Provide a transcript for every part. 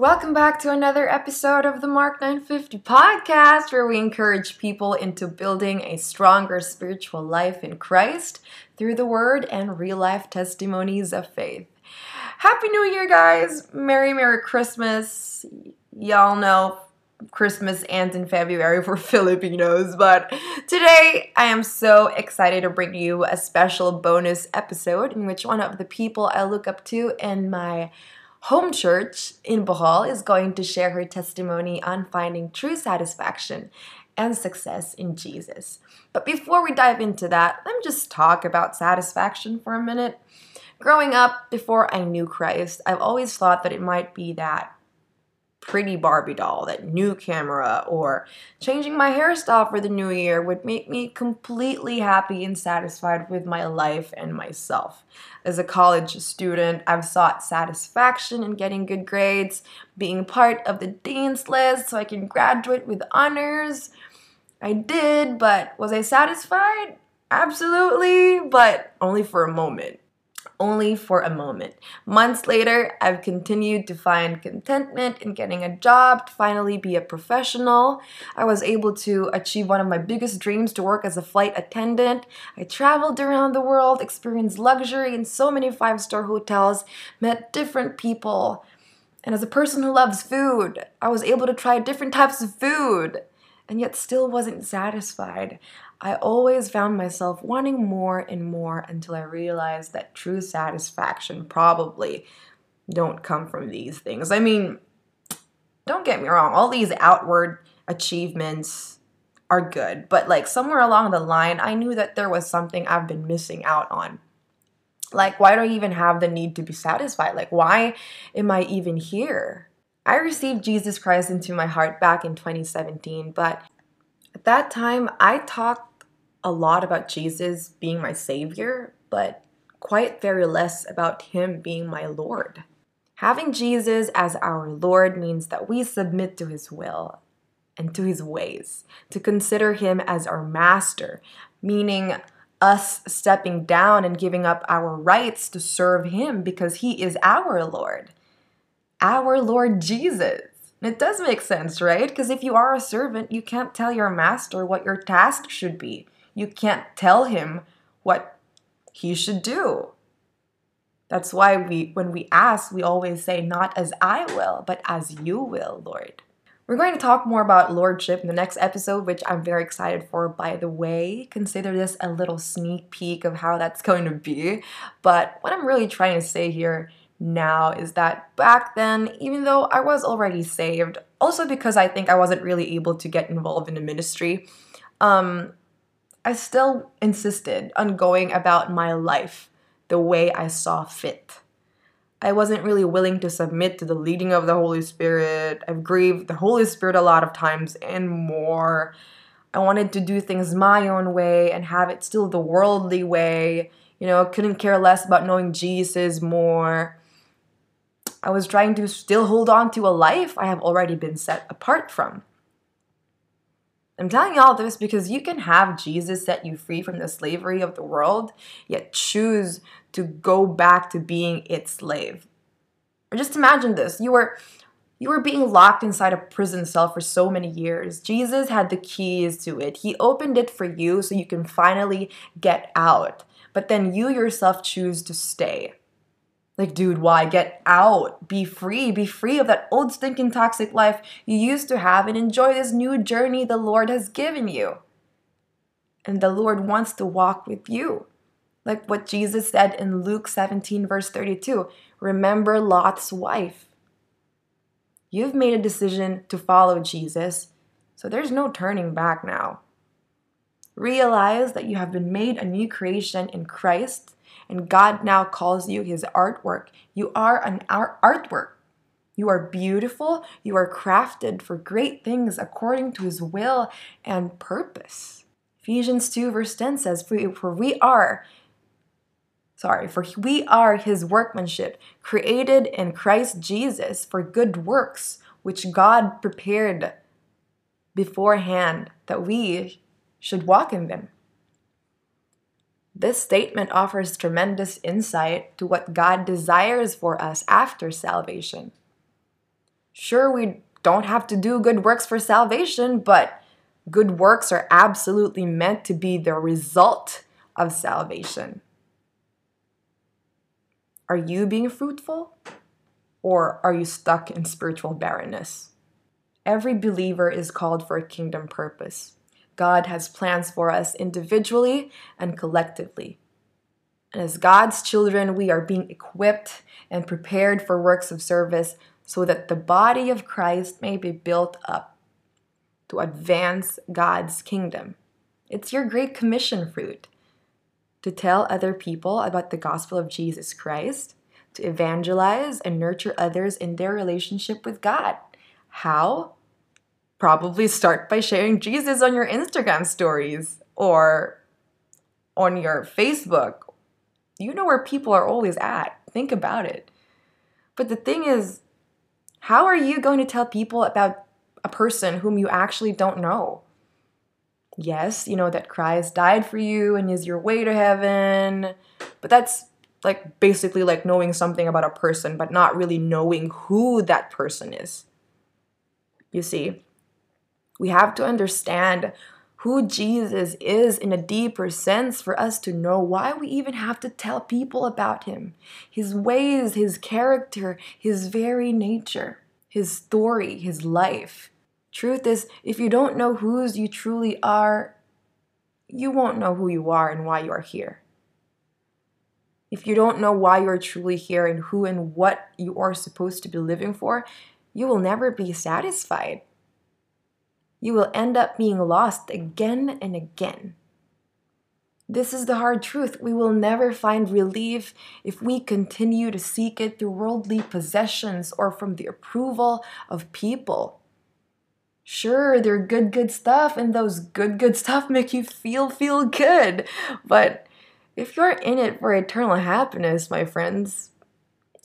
Welcome back to another episode of the Mark 950 podcast, where we encourage people into building a stronger spiritual life in Christ through the Word and real life testimonies of faith. Happy New Year, guys! Merry, Merry Christmas. Y'all know Christmas ends in February for Filipinos, but today I am so excited to bring you a special bonus episode in which one of the people I look up to in my home church in Bohol is going to share her testimony on finding true satisfaction and success in Jesus. But before we dive into that, let me just talk about satisfaction for a minute. Growing up, before I knew Christ, I've always thought that it might be that pretty Barbie doll, that new camera, or changing my hairstyle for the new year would make me completely happy and satisfied with my life and myself. As a college student, I've sought satisfaction in getting good grades, being part of the dean's list so I can graduate with honors. I did, but was I satisfied? Absolutely, but only for a moment only for a moment. Months later, I've continued to find contentment in getting a job, to finally be a professional. I was able to achieve one of my biggest dreams to work as a flight attendant. I traveled around the world, experienced luxury in so many five star hotels, met different people. And as a person who loves food, I was able to try different types of food and yet still wasn't satisfied. I always found myself wanting more and more until I realized that true satisfaction probably don't come from these things. I mean, don't get me wrong, all these outward achievements are good, but like somewhere along the line, I knew that there was something I've been missing out on. Like, why do I even have the need to be satisfied? Like, why am I even here? I received Jesus Christ into my heart back in 2017, but at that time, I talked a lot about Jesus being my Savior, but quite very less about Him being my Lord. Having Jesus as our Lord means that we submit to His will and to His ways, to consider Him as our Master, meaning us stepping down and giving up our rights to serve Him because He is our Lord, our Lord Jesus. It does make sense, right? Because if you are a servant, you can't tell your master what your task should be. You can't tell him what he should do. That's why we when we ask, we always say not as I will, but as you will, Lord. We're going to talk more about lordship in the next episode, which I'm very excited for, by the way. Consider this a little sneak peek of how that's going to be. But what I'm really trying to say here now is that back then, even though I was already saved, also because I think I wasn't really able to get involved in the ministry, um, I still insisted on going about my life the way I saw fit. I wasn't really willing to submit to the leading of the Holy Spirit. I've grieved the Holy Spirit a lot of times and more. I wanted to do things my own way and have it still the worldly way. You know, couldn't care less about knowing Jesus more. I was trying to still hold on to a life I have already been set apart from. I'm telling you all this because you can have Jesus set you free from the slavery of the world, yet choose to go back to being its slave. Or just imagine this. You were you were being locked inside a prison cell for so many years. Jesus had the keys to it. He opened it for you so you can finally get out. But then you yourself choose to stay. Like, dude, why? Get out. Be free. Be free of that old stinking toxic life you used to have and enjoy this new journey the Lord has given you. And the Lord wants to walk with you. Like what Jesus said in Luke 17, verse 32 Remember Lot's wife. You've made a decision to follow Jesus, so there's no turning back now. Realize that you have been made a new creation in Christ and God now calls you his artwork. You are an art- artwork. You are beautiful. You are crafted for great things according to his will and purpose. Ephesians 2, verse 10 says, For we are, sorry, for we are his workmanship, created in Christ Jesus for good works, which God prepared beforehand that we should walk in them. This statement offers tremendous insight to what God desires for us after salvation. Sure, we don't have to do good works for salvation, but good works are absolutely meant to be the result of salvation. Are you being fruitful? Or are you stuck in spiritual barrenness? Every believer is called for a kingdom purpose. God has plans for us individually and collectively. And as God's children, we are being equipped and prepared for works of service so that the body of Christ may be built up to advance God's kingdom. It's your great commission fruit to tell other people about the gospel of Jesus Christ, to evangelize and nurture others in their relationship with God. How? Probably start by sharing Jesus on your Instagram stories or on your Facebook. You know where people are always at. Think about it. But the thing is, how are you going to tell people about a person whom you actually don't know? Yes, you know that Christ died for you and is your way to heaven, but that's like basically like knowing something about a person, but not really knowing who that person is. You see, we have to understand who Jesus is in a deeper sense for us to know why we even have to tell people about him, his ways, his character, his very nature, his story, his life. Truth is, if you don't know whose you truly are, you won't know who you are and why you are here. If you don't know why you're truly here and who and what you are supposed to be living for, you will never be satisfied. You will end up being lost again and again. This is the hard truth. We will never find relief if we continue to seek it through worldly possessions or from the approval of people. Sure, they're good, good stuff, and those good, good stuff make you feel, feel good. But if you're in it for eternal happiness, my friends,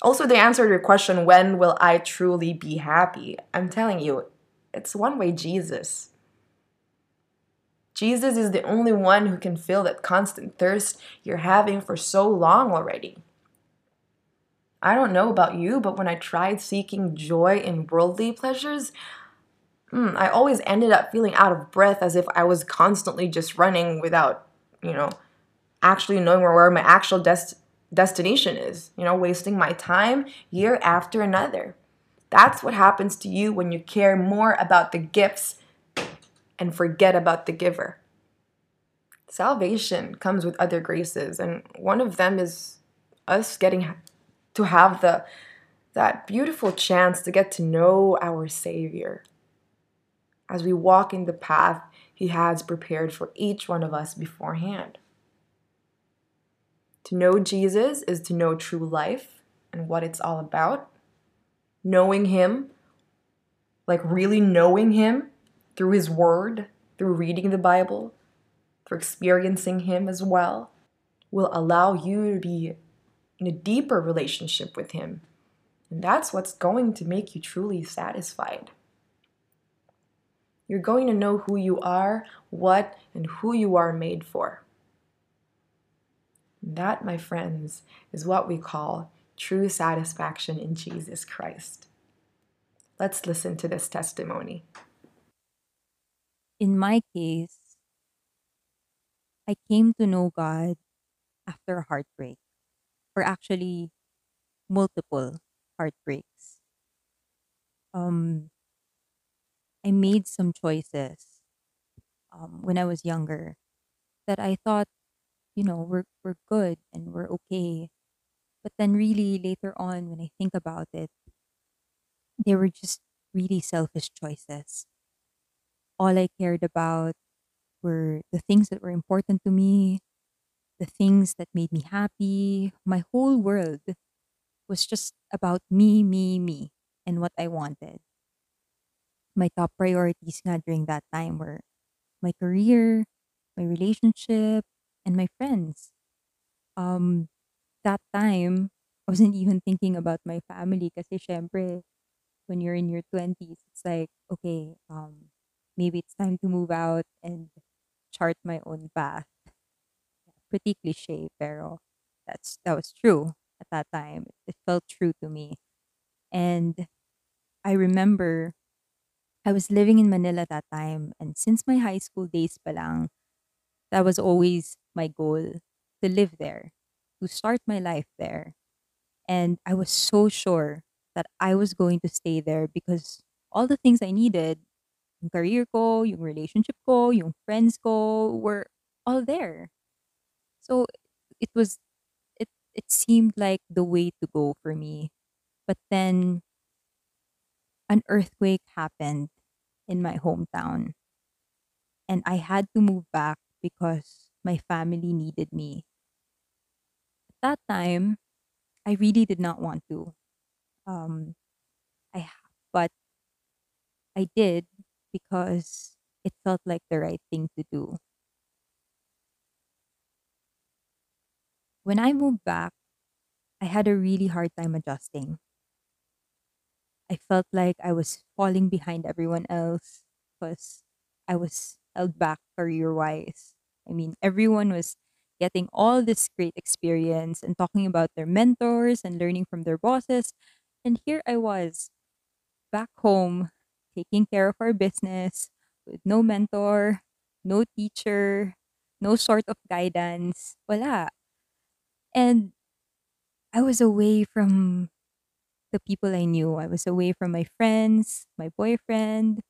also the answer to your question, when will I truly be happy? I'm telling you, it's one way Jesus. Jesus is the only one who can fill that constant thirst you're having for so long already. I don't know about you, but when I tried seeking joy in worldly pleasures, mm, I always ended up feeling out of breath as if I was constantly just running without, you know, actually knowing where, my actual des- destination is, you know, wasting my time year after another. That's what happens to you when you care more about the gifts and forget about the giver. Salvation comes with other graces, and one of them is us getting to have the that beautiful chance to get to know our Savior as we walk in the path He has prepared for each one of us beforehand. To know Jesus is to know true life and what it's all about. Knowing Him, like really knowing Him through His Word, through reading the Bible, through experiencing Him as well, will allow you to be in a deeper relationship with Him. And that's what's going to make you truly satisfied. You're going to know who you are, what, and who you are made for. That, my friends, is what we call true satisfaction in Jesus Christ. Let's listen to this testimony. In my case, I came to know God after a heartbreak, or actually, multiple heartbreaks. Um, I made some choices um, when I was younger that I thought, you know, we're we're good and we're okay. But then really later on when I think about it, they were just really selfish choices. All I cared about were the things that were important to me, the things that made me happy. My whole world was just about me, me, me, and what I wanted. My top priorities nga during that time were my career, my relationship, and my friends. Um, that time, I wasn't even thinking about my family kasi syempre, when you're in your 20s, it's like, okay, um, maybe it's time to move out and chart my own path. Pretty cliche, pero that's that was true at that time. It felt true to me. And I remember I was living in Manila that time and since my high school days pa lang, that was always my goal to live there, to start my life there. And I was so sure that I was going to stay there because all the things I needed, yung career ko, yung relationship ko, yung friends ko were all there. So it was it it seemed like the way to go for me. But then an earthquake happened in my hometown and I had to move back because my family needed me. At that time, I really did not want to. Um I but I did because it felt like the right thing to do. When I moved back, I had a really hard time adjusting. I felt like I was falling behind everyone else because I was held back career wise. I mean, everyone was getting all this great experience and talking about their mentors and learning from their bosses. And here I was back home taking care of our business with no mentor, no teacher, no sort of guidance. Wala. And I was away from the people I knew. I was away from my friends, my boyfriend.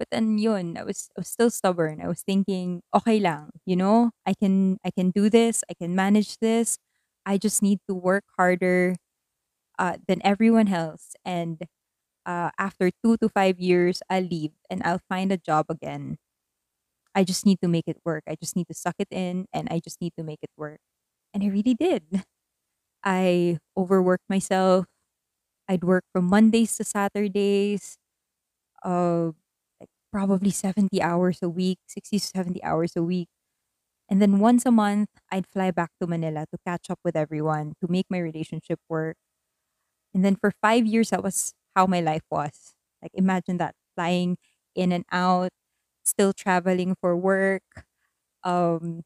But then yun, I was I was still stubborn. I was thinking, okay lang, you know, I can I can do this, I can manage this. I just need to work harder uh, than everyone else. And uh, after two to five years, I'll leave and I'll find a job again. I just need to make it work. I just need to suck it in and I just need to make it work. And I really did. I overworked myself. I'd work from Mondays to Saturdays, uh, probably 70 hours a week, 60 to 70 hours a week. And then once a month, I'd fly back to Manila to catch up with everyone, to make my relationship work. And then for five years, that was how my life was. Like, imagine that flying in and out, still traveling for work, um,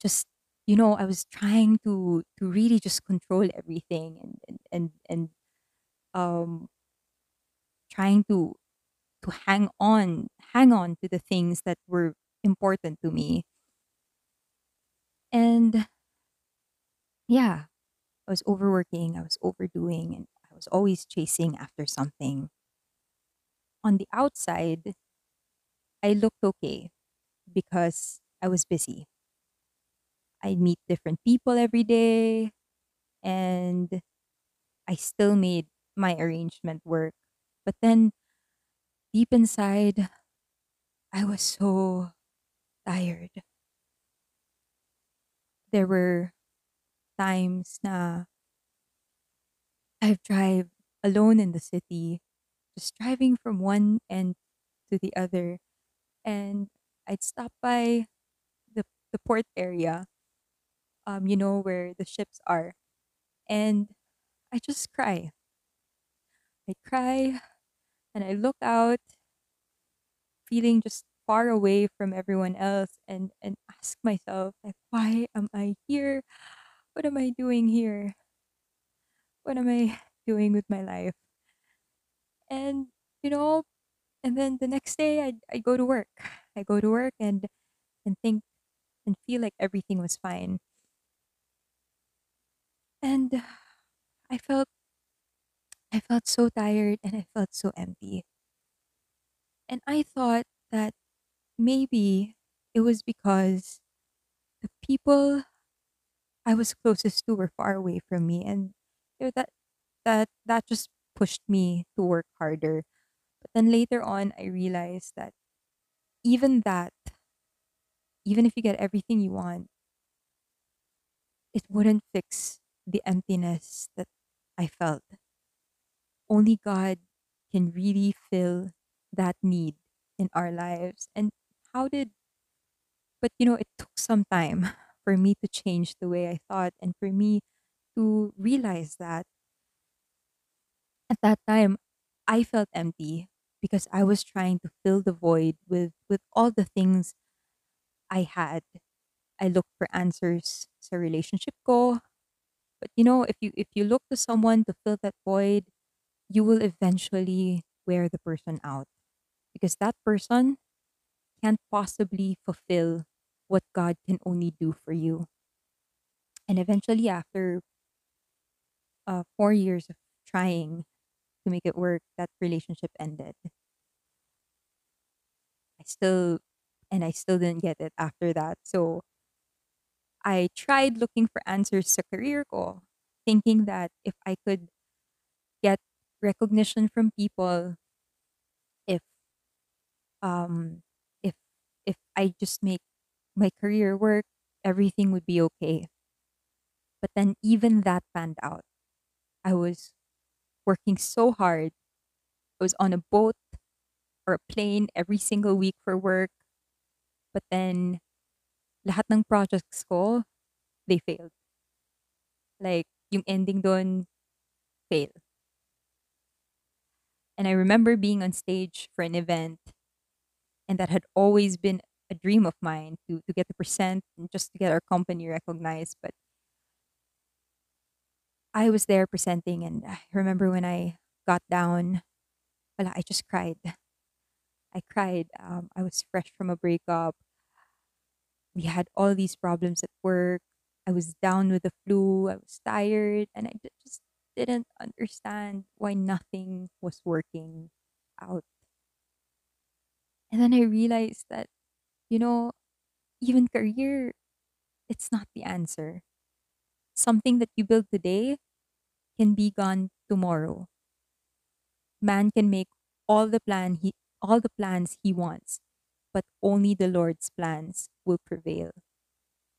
just you know i was trying to to really just control everything and and and, and um trying to to hang on hang on to the things that were important to me. And yeah i was overworking i was overdoing and i was always chasing after something. On the outside i looked okay because i was busy. I meet different people every day and I still made my arrangement work. But then deep inside, I was so tired. There were times na I've drive alone in the city, just driving from one end to the other. And I'd stop by the, the port area, um, you know, where the ships are. And I just cry. I cry and I look out, feeling just far away from everyone else and and ask myself like why am I here? What am I doing here? What am I doing with my life? And you know, and then the next day I I go to work. I go to work and and think and feel like everything was fine. And I felt I felt so tired and I felt so empty. And I thought that maybe it was because the people I was closest to were far away from me and you know, that that that just pushed me to work harder. But then later on I realized that even that, even if you get everything you want, it wouldn't fix the emptiness that I felt. Only God can really fill that need in our lives. And how did but you know, it took some time for me to change the way I thought and for me to realize that at that time I felt empty because I was trying to fill the void with with all the things I had. I looked for answers sa relationship ko, but you know, if you if you look to someone to fill that void, you will eventually wear the person out because that person can't possibly fulfill what God can only do for you. And eventually, after uh, four years of trying to make it work, that relationship ended. I still, and I still didn't get it after that. So I tried looking for answers sa career ko, thinking that if I could recognition from people, if um if if I just make my career work, everything would be okay. But then even that panned out. I was working so hard. I was on a boat or a plane every single week for work. But then lahat ng projects ko, they failed. Like yung ending dun, fail. And I remember being on stage for an event and that had always been a dream of mine to to get the present and just to get our company recognized. But I was there presenting and I remember when I got down, wala, I just cried. I cried. Um, I was fresh from a breakup. We had all these problems at work. I was down with the flu. I was tired and I just didn't understand why nothing was working out. And then I realized that, you know, even career, it's not the answer. Something that you build today can be gone tomorrow. Man can make all the plan he all the plans he wants, but only the Lord's plans will prevail.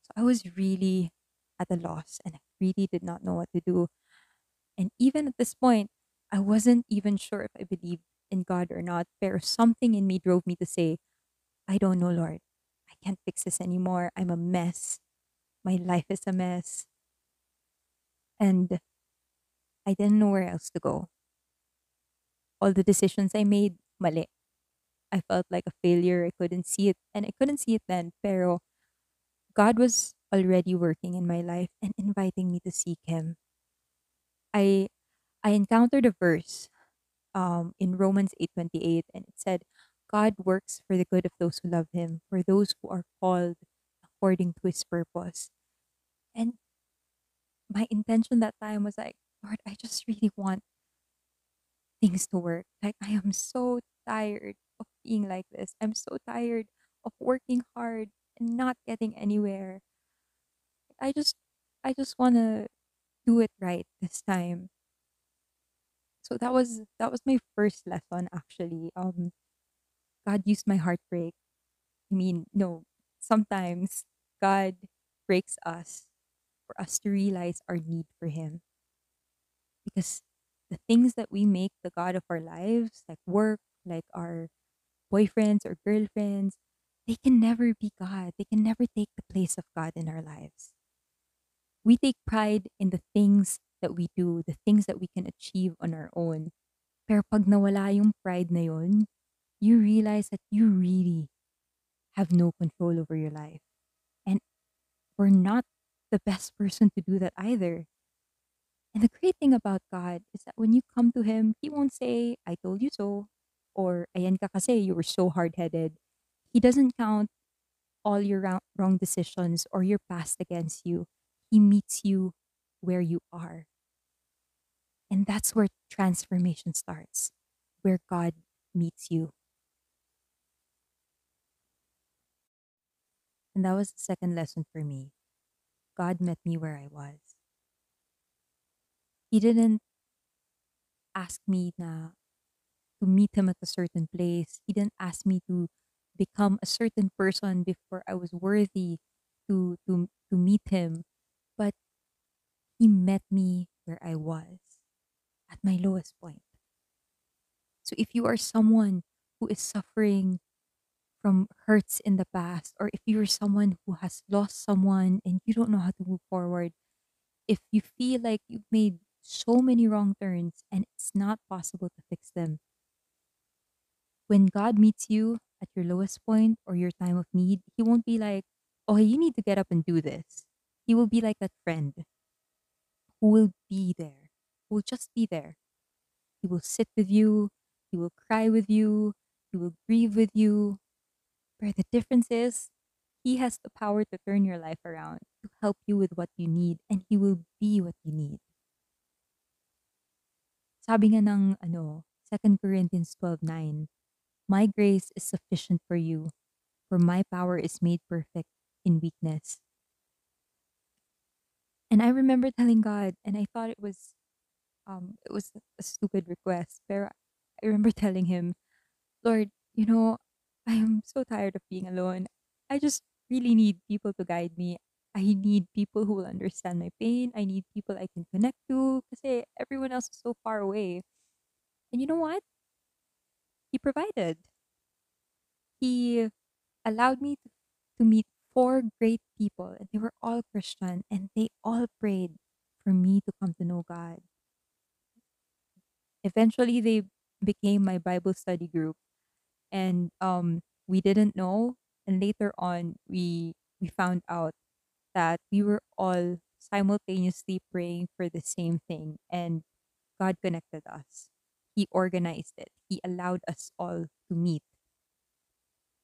So I was really at a loss and I really did not know what to do. And even at this point, I wasn't even sure if I believed in God or not. Pero something in me drove me to say, I don't know, Lord. I can't fix this anymore. I'm a mess. My life is a mess. And I didn't know where else to go. All the decisions I made, mali. I felt like a failure. I couldn't see it. And I couldn't see it then. Pero God was already working in my life and inviting me to seek Him. I I encountered a verse um, in Romans 8:28 and it said God works for the good of those who love him for those who are called according to his purpose. And my intention that time was like Lord I just really want things to work. Like I am so tired of being like this. I'm so tired of working hard and not getting anywhere. I just I just want to do it right this time so that was that was my first lesson actually um God used my heartbreak. I mean, no, sometimes God breaks us for us to realize our need for Him. Because the things that we make the God of our lives, like work, like our boyfriends or girlfriends, they can never be God. They can never take the place of God in our lives. We take pride in the things that we do, the things that we can achieve on our own. Pero pag nawala yung pride na yun, you realize that you really have no control over your life. And we're not the best person to do that either. And the great thing about God is that when you come to Him, He won't say, I told you so, or ayan ka kasi, you were so hard headed. He doesn't count all your wrong, decisions or your past against you. He meets you where you are. And that's where transformation starts, where God meets you. And that was the second lesson for me. God met me where I was. He didn't ask me na to meet him at a certain place. He didn't ask me to become a certain person before I was worthy to to to meet him. But he met me where I was at my lowest point. So if you are someone who is suffering from hurts in the past, or if you're someone who has lost someone and you don't know how to move forward, if you feel like you've made so many wrong turns and it's not possible to fix them, when God meets you at your lowest point or your time of need, He won't be like, oh, you need to get up and do this. He will be like that friend who will be there, who will just be there. He will sit with you, He will cry with you, He will grieve with you. Where the difference is, He has the power to turn your life around, to help you with what you need, and He will be what you need. Sabi nga ng ano, 2 Corinthians 12:9, My grace is sufficient for you, for my power is made perfect in weakness. And I remember telling God, and I thought it was um it was a stupid request, but I remember telling him, Lord, you know, I am so tired of being alone. I just really need people to guide me. I need people who will understand my pain. I need people I can connect to because everyone else is so far away. And you know what? He provided. He allowed me to, to meet four great people, and they were all Christian, and they all prayed for me to come to know God. Eventually, they became my Bible study group, and um, we didn't know, and later on, we we found out that we were all simultaneously praying for the same thing, and God connected us. He organized it. He allowed us all to meet,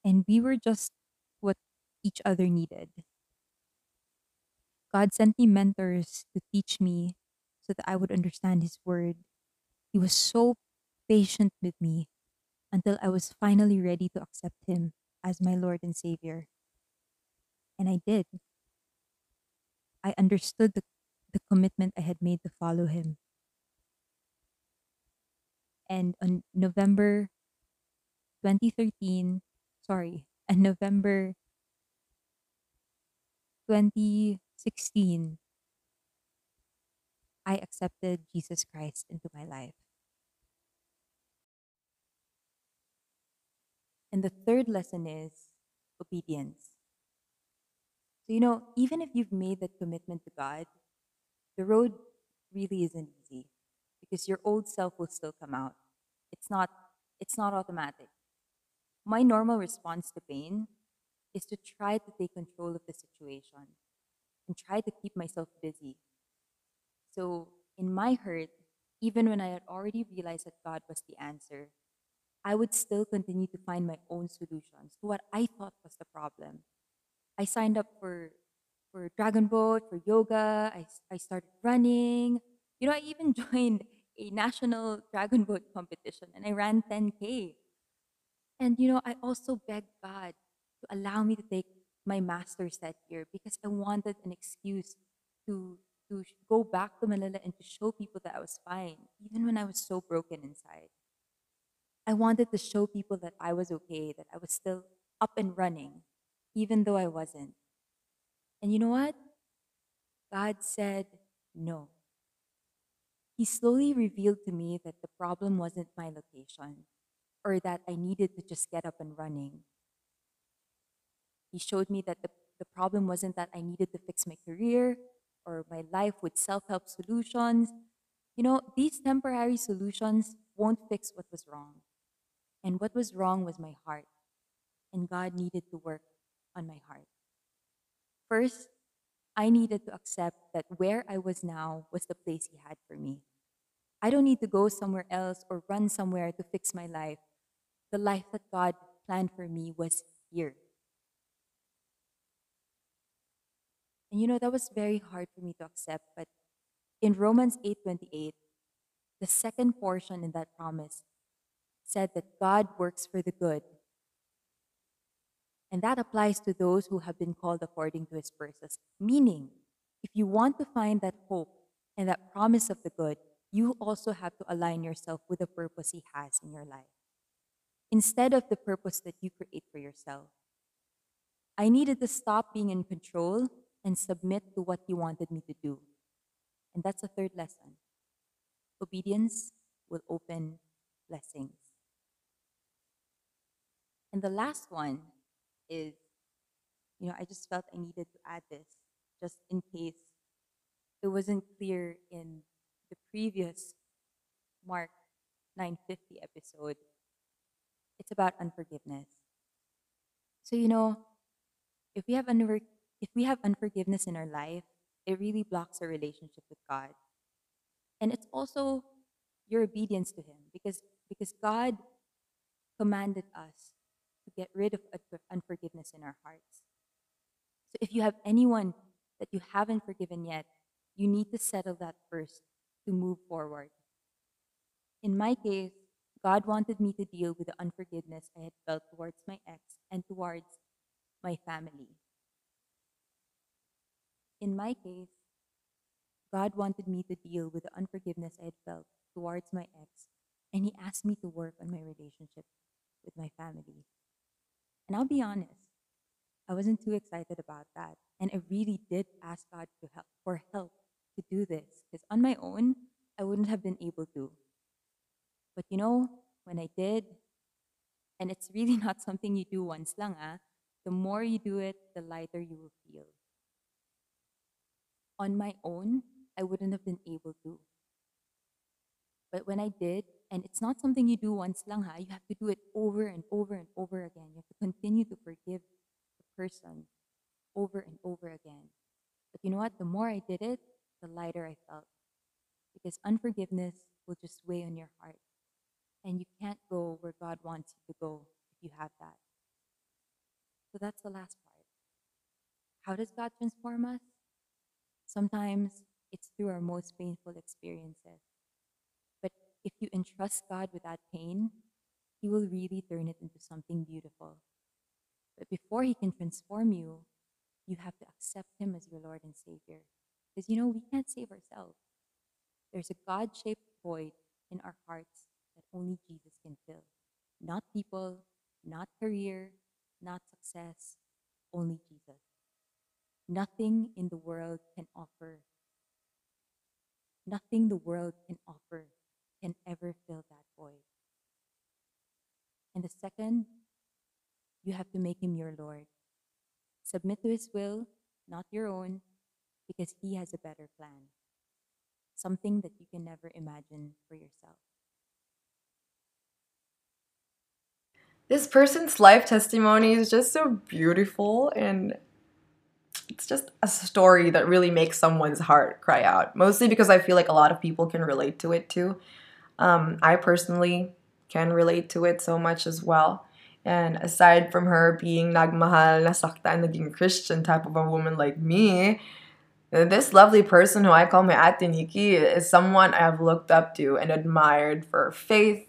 and we were just each other needed. God sent me mentors to teach me so that I would understand His word. He was so patient with me until I was finally ready to accept Him as my Lord and Savior. And I did. I understood the, the commitment I had made to follow Him. And on November 2013, sorry, and November 2016, I accepted Jesus Christ into my life. And the third lesson is obedience. So, you know, even if you've made that commitment to God, the road really isn't easy because your old self will still come out. It's not it's not automatic. My normal response to pain is to try to take control of the situation and try to keep myself busy. So, in my hurt, even when I had already realized that God was the answer, I would still continue to find my own solutions to what I thought was the problem. I signed up for for Dragon Boat, for yoga. I, I started running. You know, I even joined a national Dragon Boat competition and I ran 10K. And, you know, I also begged God to allow me to take my master's that year because I wanted an excuse to to go back to Manila and to show people that I was fine, even when I was so broken inside. I wanted to show people that I was okay, that I was still up and running, even though I wasn't. And you know what? God said no. He slowly revealed to me that the problem wasn't my location or that I needed to just get up and running. He showed me that the, the problem wasn't that I needed to fix my career or my life with self help solutions. You know, these temporary solutions won't fix what was wrong. And what was wrong was my heart. And God needed to work on my heart. First, I needed to accept that where I was now was the place He had for me. I don't need to go somewhere else or run somewhere to fix my life. The life that God planned for me was here. And you know, that was very hard for me to accept, but in Romans 8:28, the second portion in that promise said that God works for the good. And that applies to those who have been called according to his purposes. Meaning, if you want to find that hope and that promise of the good, you also have to align yourself with the purpose he has in your life. Instead of the purpose that you create for yourself. I needed to stop being in control and submit to what He wanted me to do. And that's the third lesson. Obedience will open blessings. And the last one is, you know, I just felt I needed to add this just in case it wasn't clear in the previous Mark 950 episode. It's about unforgiveness. So, you know, if we have unfor- if we have unforgiveness in our life, it really blocks our relationship with God. And it's also your obedience to him because because God commanded us to get rid of unforgiveness in our hearts. So if you have anyone that you haven't forgiven yet, you need to settle that first to move forward. In my case, God wanted me to deal with the unforgiveness I had felt towards my ex and towards my family. In my case, God wanted me to deal with the unforgiveness I had felt towards my ex, and He asked me to work on my relationship with my family. And I'll be honest, I wasn't too excited about that. And I really did ask God help, for help to do this, because on my own, I wouldn't have been able to. But you know, when I did, and it's really not something you do once lang, ah, the more you do it, the lighter you will feel. On my own, I wouldn't have been able to. But when I did, and it's not something you do once lang, ha, you have to do it over and over and over again. You have to continue to forgive the person over and over again. But you know what? The more I did it, the lighter I felt. Because unforgiveness will just weigh on your heart. And you can't go where God wants you to go if you have that. So that's the last part. How does God transform us? Sometimes it's through our most painful experiences. But if you entrust God with that pain, He will really turn it into something beautiful. But before He can transform you, you have to accept Him as your Lord and Savior. Because you know, we can't save ourselves. There's a God shaped void in our hearts that only Jesus can fill. Not people, not career, not success, only Jesus. Nothing in the world can offer, nothing the world can offer can ever fill that void. And the second, you have to make him your Lord. Submit to his will, not your own, because he has a better plan. Something that you can never imagine for yourself. This person's life testimony is just so beautiful and it's just a story that really makes someone's heart cry out. Mostly because I feel like a lot of people can relate to it too. Um, I personally can relate to it so much as well. And aside from her being nagmahal, nasaktan, naging Christian type of a woman like me, this lovely person who I call my Ate Nikki is someone I have looked up to and admired for faith,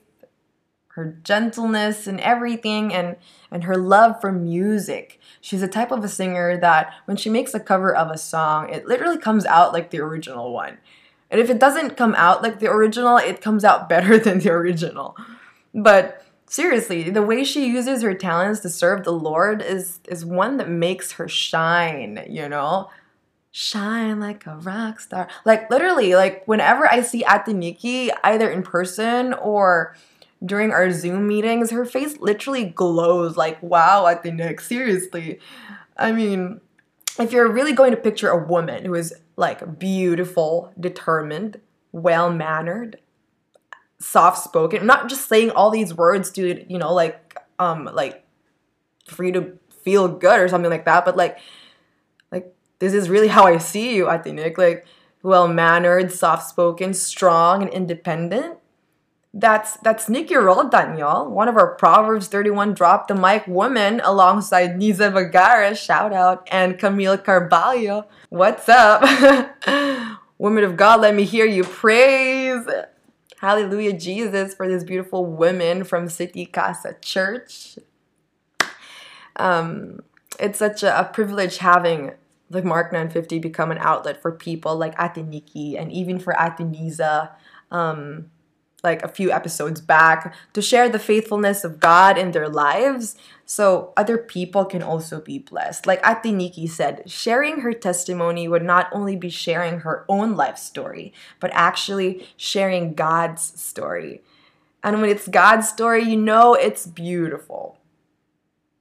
her gentleness and everything and and her love for music. She's a type of a singer that when she makes a cover of a song, it literally comes out like the original one. And if it doesn't come out like the original, it comes out better than the original. But seriously, the way she uses her talents to serve the Lord is is one that makes her shine, you know? Shine like a rock star. Like literally, like whenever I see Ate Nikki, either in person or during our Zoom meetings, her face literally glows like, wow, Ate Nick, seriously. I mean, if you're really going to picture a woman who is like beautiful, determined, well mannered, soft spoken, I'm not just saying all these words to, you know, like, um, like for you to feel good or something like that, but like, like, this is really how I see you, Ate Nick. Like, well mannered, soft spoken, strong, and independent that's that's Nikki Roldan, y'all. One of our Proverbs 31 drop the mic women alongside Niza Vergara, shout out, and Camille Carvalho. What's up? Women of God, let me hear you praise. Hallelujah, Jesus, for these beautiful women from City Casa Church. Um, it's such a, a privilege having the Mark 950 become an outlet for people like Ate Nikki and even for Ate Niza. Um, like a few episodes back to share the faithfulness of God in their lives so other people can also be blessed. Like Ate Nikki said, sharing her testimony would not only be sharing her own life story, but actually sharing God's story. And when it's God's story, you know it's beautiful.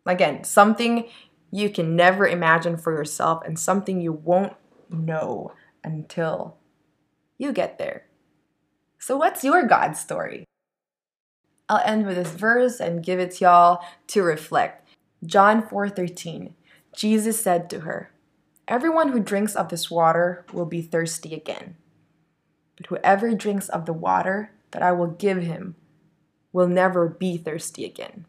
Again, something you can never imagine for yourself and something you won't know until you get there. So, what's your God story? I'll end with this verse and give it to y'all to reflect. John 4:13. Jesus said to her, "Everyone who drinks of this water will be thirsty again. But whoever drinks of the water that I will give him will never be thirsty again.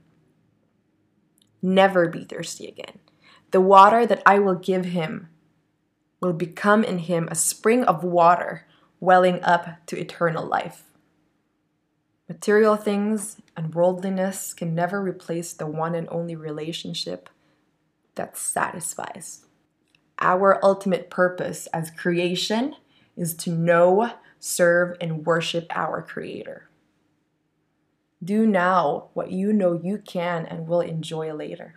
Never be thirsty again. The water that I will give him will become in him a spring of water welling up to eternal life. Material things and worldliness can never replace the one and only relationship that satisfies. Our ultimate purpose as creation is to know, serve, and worship our Creator. Do now what you know you can and will enjoy later.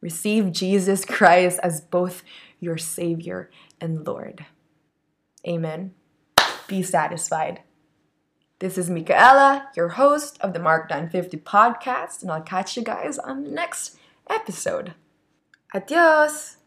Receive Jesus Christ as both your Savior and Lord. Amen. Be satisfied. This is Michaela, your host of the Mark 950 podcast, and I'll catch you guys on the next episode. Adios!